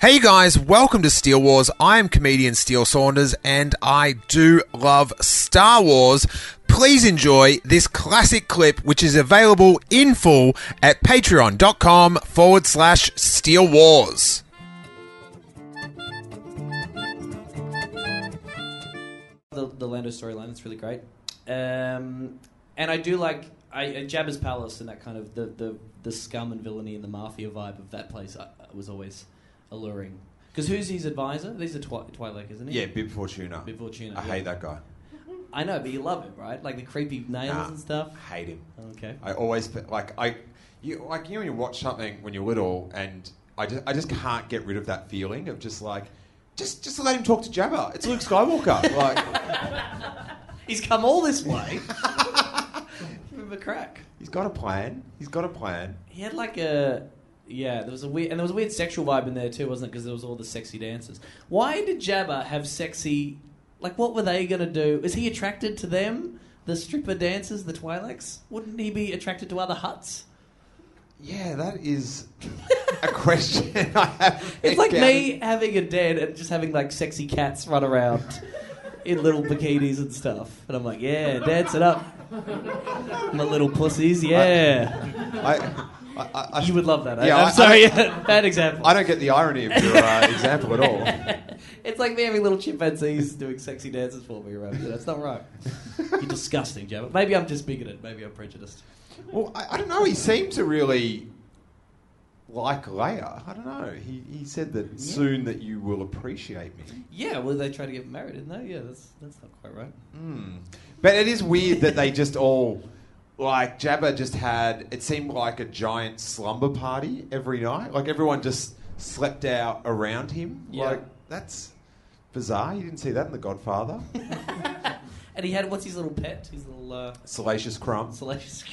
Hey guys, welcome to Steele Wars. I am comedian Steele Saunders and I do love Star Wars. Please enjoy this classic clip which is available in full at patreon.com forward slash Steele Wars. the, the Lando storyline. That's really great. Um, and I do like I, uh, Jabba's palace and that kind of the, the, the scum and villainy and the mafia vibe of that place I was always alluring. Because who's his advisor? He's a twi- Twi'lek, isn't he? Yeah, Bib Fortuna. Bib Fortuna, I yeah. hate that guy. I know, but you love him, right? Like the creepy nails Nah, and stuff. Hate him. Okay. I always like I, you like you know when you watch something when you're little and I just I just can't get rid of that feeling of just like just just let him talk to Jabba. It's Luke Skywalker. like He's come all this way. Give him a crack. he's got a plan. He's got a plan. He had like a yeah. There was a weird and there was a weird sexual vibe in there too, wasn't it? Because there was all the sexy dances. Why did Jabba have sexy? Like, what were they gonna do? Is he attracted to them? The stripper dancers, the Twi'leks? Wouldn't he be attracted to other Hutts? Yeah, that is a question I have. It's like me having a dad and just having like sexy cats run around in little bikinis and stuff, and I'm like, yeah, dance it up, my little pussies, yeah. I, I, I, I, you would love that. Yeah, I, am sorry, bad example. I don't get the irony of your uh, example at all. It's like me having little chimpanzees doing sexy dances for me around. That's not right. You're disgusting, Jabba. Maybe I'm just bigoted. Maybe I'm prejudiced. Well, I, I don't know. He seemed to really like Leia. I don't know. He, he said that soon that you will appreciate me. Yeah, well, they try to get married, didn't they? Yeah, that's that's not quite right. But it is weird that they just all like Jabba just had. It seemed like a giant slumber party every night. Like everyone just slept out around him. Yeah. Like that's bizarre. You didn't see that in The Godfather. And he had what's his little pet? His little uh, Salacious Crumb. salacious.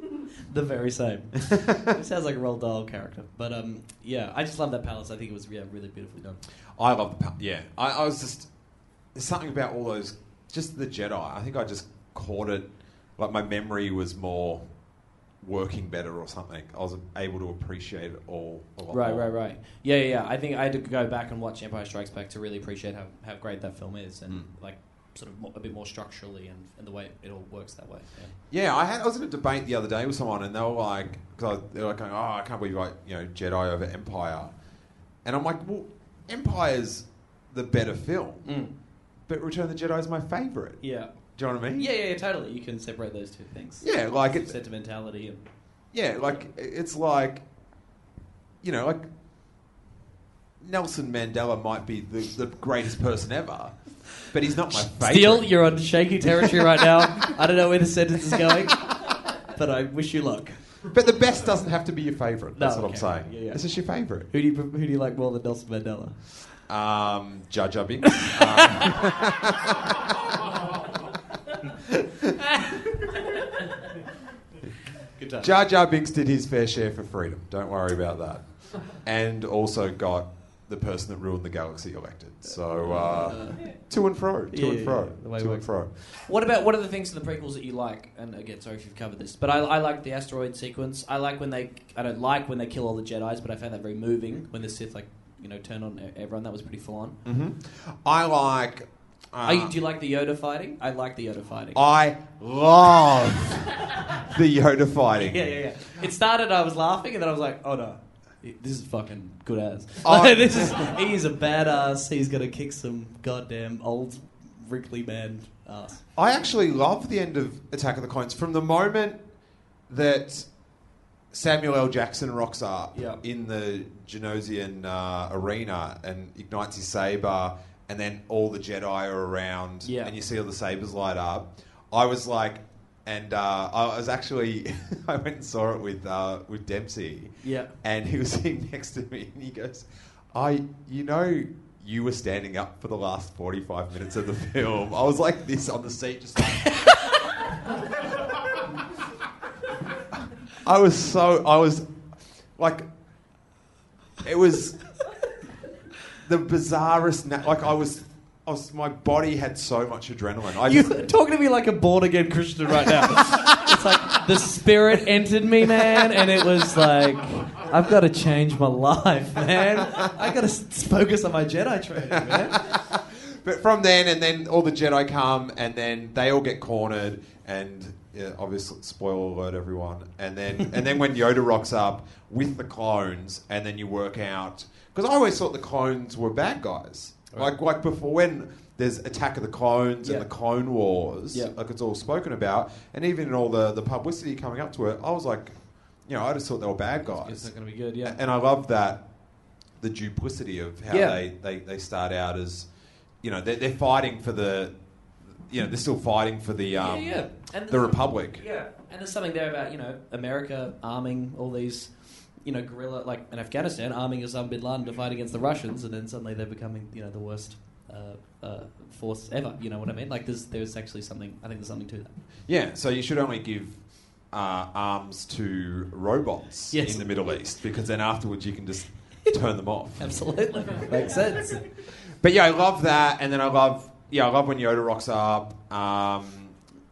the very same. it sounds like a Roald Dahl character, but um, yeah, I just love that palace. I think it was yeah, really beautifully done. I love the palace. yeah. I, I was just there's something about all those just the Jedi. I think I just caught it. Like my memory was more working better or something. I was able to appreciate it all a lot Right, more. right, right. Yeah, yeah, yeah. I think I had to go back and watch Empire Strikes Back to really appreciate how, how great that film is, and Mm. like sort of mo- a bit more structurally and, and the way it all works that way. Yeah. Yeah, I had. I was in a debate the other day with someone, and they were like, because they were like, going, "Oh, I can't believe you like you know Jedi over Empire," and I'm like, "Well, Empire's the better film, Mm. But Return of the Jedi is my favorite." Yeah. Do you know what I mean? Yeah, yeah, yeah, totally. You can separate those two things. Yeah, like it's sentimentality and yeah, like it's like you know, like Nelson Mandela might be the, the greatest person ever, but he's not my favorite. Steele, you're on shaky territory right now. I don't know where the sentence is going, but I wish you luck. But the best doesn't have to be your favorite. That's No, what okay. I'm saying. Yeah, yeah. This is your favorite. Who do you who do you like more than Nelson Mandela? Um, Jar Jar Binks. Good time. Jar Jar Binks did his fair share for freedom. Don't worry about that. And also got the person that ruined the galaxy elected. So uh, to and fro, to Yeah, and fro, yeah, the way it to and fro. What about what are the things in the prequels that you like? And again, sorry if you've covered this, but I, I like the asteroid sequence. I like when they. I don't like when they kill all the Jedi's, but I found that very moving when the Sith like you know turn on everyone. That was pretty full on. hmm I like. Uh, Are you- do you like the Yoda fighting? I like the Yoda fighting. I love the Yoda fighting. yeah, yeah, yeah. It started. I was laughing, and then I was like, "Oh no, this is fucking good ass. Oh. this is he's a badass. He's gonna kick some goddamn old wrinkly man ass." I actually love the end of Attack of the Clones from the moment that Samuel L. Jackson rocks up Yeah. in the Geonosian uh, arena and ignites his saber, and then all the Jedi are around, Yeah. and you see all the sabers light up. I was like, and uh, I was actually I went and saw it with uh, with Dempsey. Yeah. and he was sitting next to me, and he goes, "I, you know." You were standing up for the last 45 minutes of the film. I was like this on the seat, just like. I was so. I was like. It was the bizarrest. Na- like, I was. I was. My body had so much adrenaline. I You're talking to me like a born again Christian right now. it's like the spirit entered me, man, and it was like, I've got to change my life, man. I got to focus on my Jedi training, man. But from then, and then all the Jedi come, and then they all get cornered, and yeah, obviously, spoiler alert, everyone. And then, and then when Yoda rocks up with the clones, and then you work out because I always thought the clones were bad guys. Like, like before when there's Attack of the Clones Yeah. and the Clone Wars, Yeah. like it's all spoken about, and even in all the the publicity coming up to it, I was like, you know, I just thought they were bad guys. It's not going to be good, yeah. And I love that the duplicity of how Yeah. they, they, they start out as, you know, they're, they're fighting for the, you know, they're still fighting for the um, yeah, yeah. And the Republic. Yeah, and there's something there about you know America arming all these, you know, guerrilla like in Afghanistan arming Osama bin Laden to fight against the Russians, and then suddenly they're becoming you know the worst uh, uh, force ever. You know what I mean? Like there's there's actually something. I think there's something to that. Yeah, so you should only give uh, arms to robots Yes. in the Middle East because then afterwards you can just turn them off. Absolutely makes sense. But yeah, I love that, and then I love yeah, I love when Yoda rocks up. Um,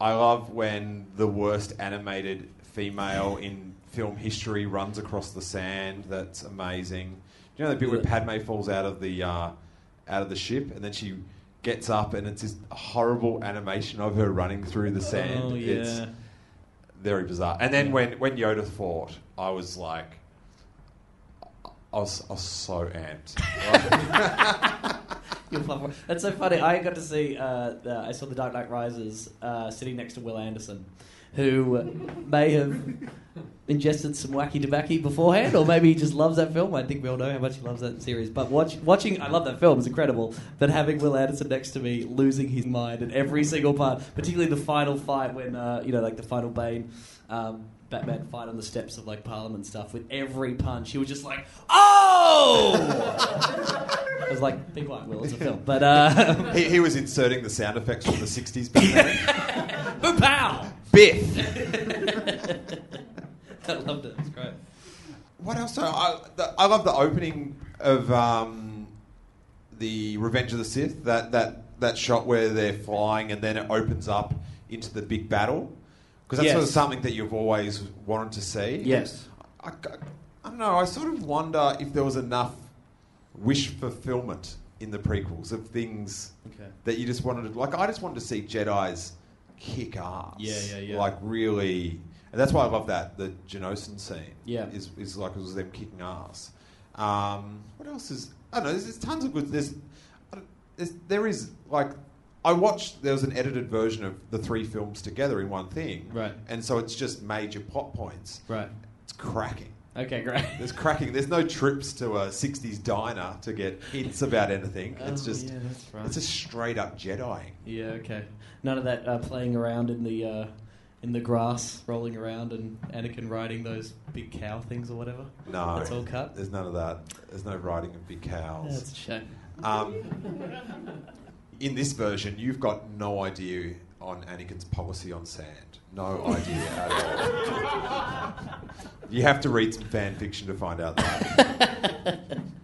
I love when the worst animated female in film history runs across the sand. That's amazing. Do you know the bit where Padme falls out of the uh, out of the ship, and then she gets up, and it's this horrible animation of her running through the sand. Oh It's very bizarre. And then when when Yoda fought, I was like. I was, I was so amped. You'll love it. That's so funny. I got to see. Uh, I saw The Dark Knight Rises uh, sitting next to Will Anderson, who may have ingested some wacky tobacco beforehand, or maybe he just loves that film. I think we all know how much he loves that series. But watch, watching, I love that film. It's incredible. But having Will Anderson next to me, losing his mind at every single part, particularly the final fight when uh, you know, like the final Bane. Um, Batman fight on the steps of like Parliament stuff with every punch. He was just like, "Oh!" I was like, "Be quiet, Will. It's a film." But uh, he, he was inserting the sound effects from the 60s back then. Boom pow! Biff! I loved it. It's great. What else? I, the, I love the opening of um, the Revenge of the Sith. That, that, that shot where they're flying and then it opens up into the big battle. Because that's Yes. sort of something that you've always wanted to see. Yes. I, I, I don't know. I sort of wonder if there was enough wish fulfillment in the prequels of things Okay. that you just wanted to like. I just wanted to see Jedi's kick ass. Yeah, yeah, yeah. Like really, and that's why I love that the Geonosian scene. Yeah. is is like it was them kicking ass. Um, what else is? I don't know. There's, there's tons of good. There's, there's there is like. I watched. There was an edited version of the three films together in one thing, Right. And so it's just major plot points. Right. It's cracking. Okay, great. There's cracking. There's no trips to a '60s diner to get hints about anything. It's Oh, just, yeah, right. it's just straight up Jediing. Yeah. Okay. None of that uh, playing around in the uh, in the grass, rolling around, and Anakin riding those big cow things or whatever. No, it's all cut. There's none of that. There's no riding of big cows. That's a shame. Um, in this version, you've got no idea on Anakin's policy on sand. No idea at all. You have to read some fan fiction to find out that.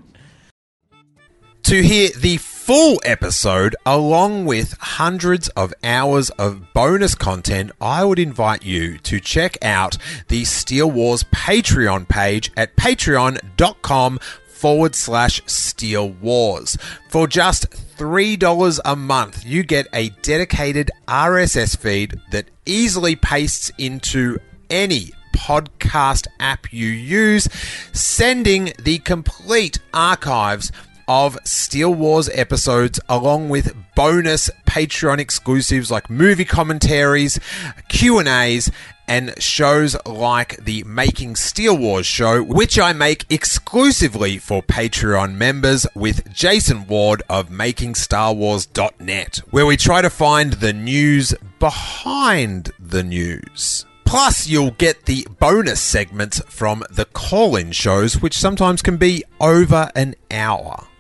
To hear the full episode, along with hundreds of hours of bonus content, I would invite you to check out the Steele Wars Patreon page at patreon.com forward slash Steele Wars. For just $3 a month, you get a dedicated RSS feed that easily pastes into any podcast app you use, sending the complete archives of Steele Wars episodes along with bonus Patreon exclusives like movie commentaries, Q&As and shows like the Making Steele Wars show, which I make exclusively for Patreon members with Jason Ward of MakingStarWars.net, where we try to find the news behind the news. Plus, you'll get the bonus segments from the call in shows, which sometimes can be over an hour.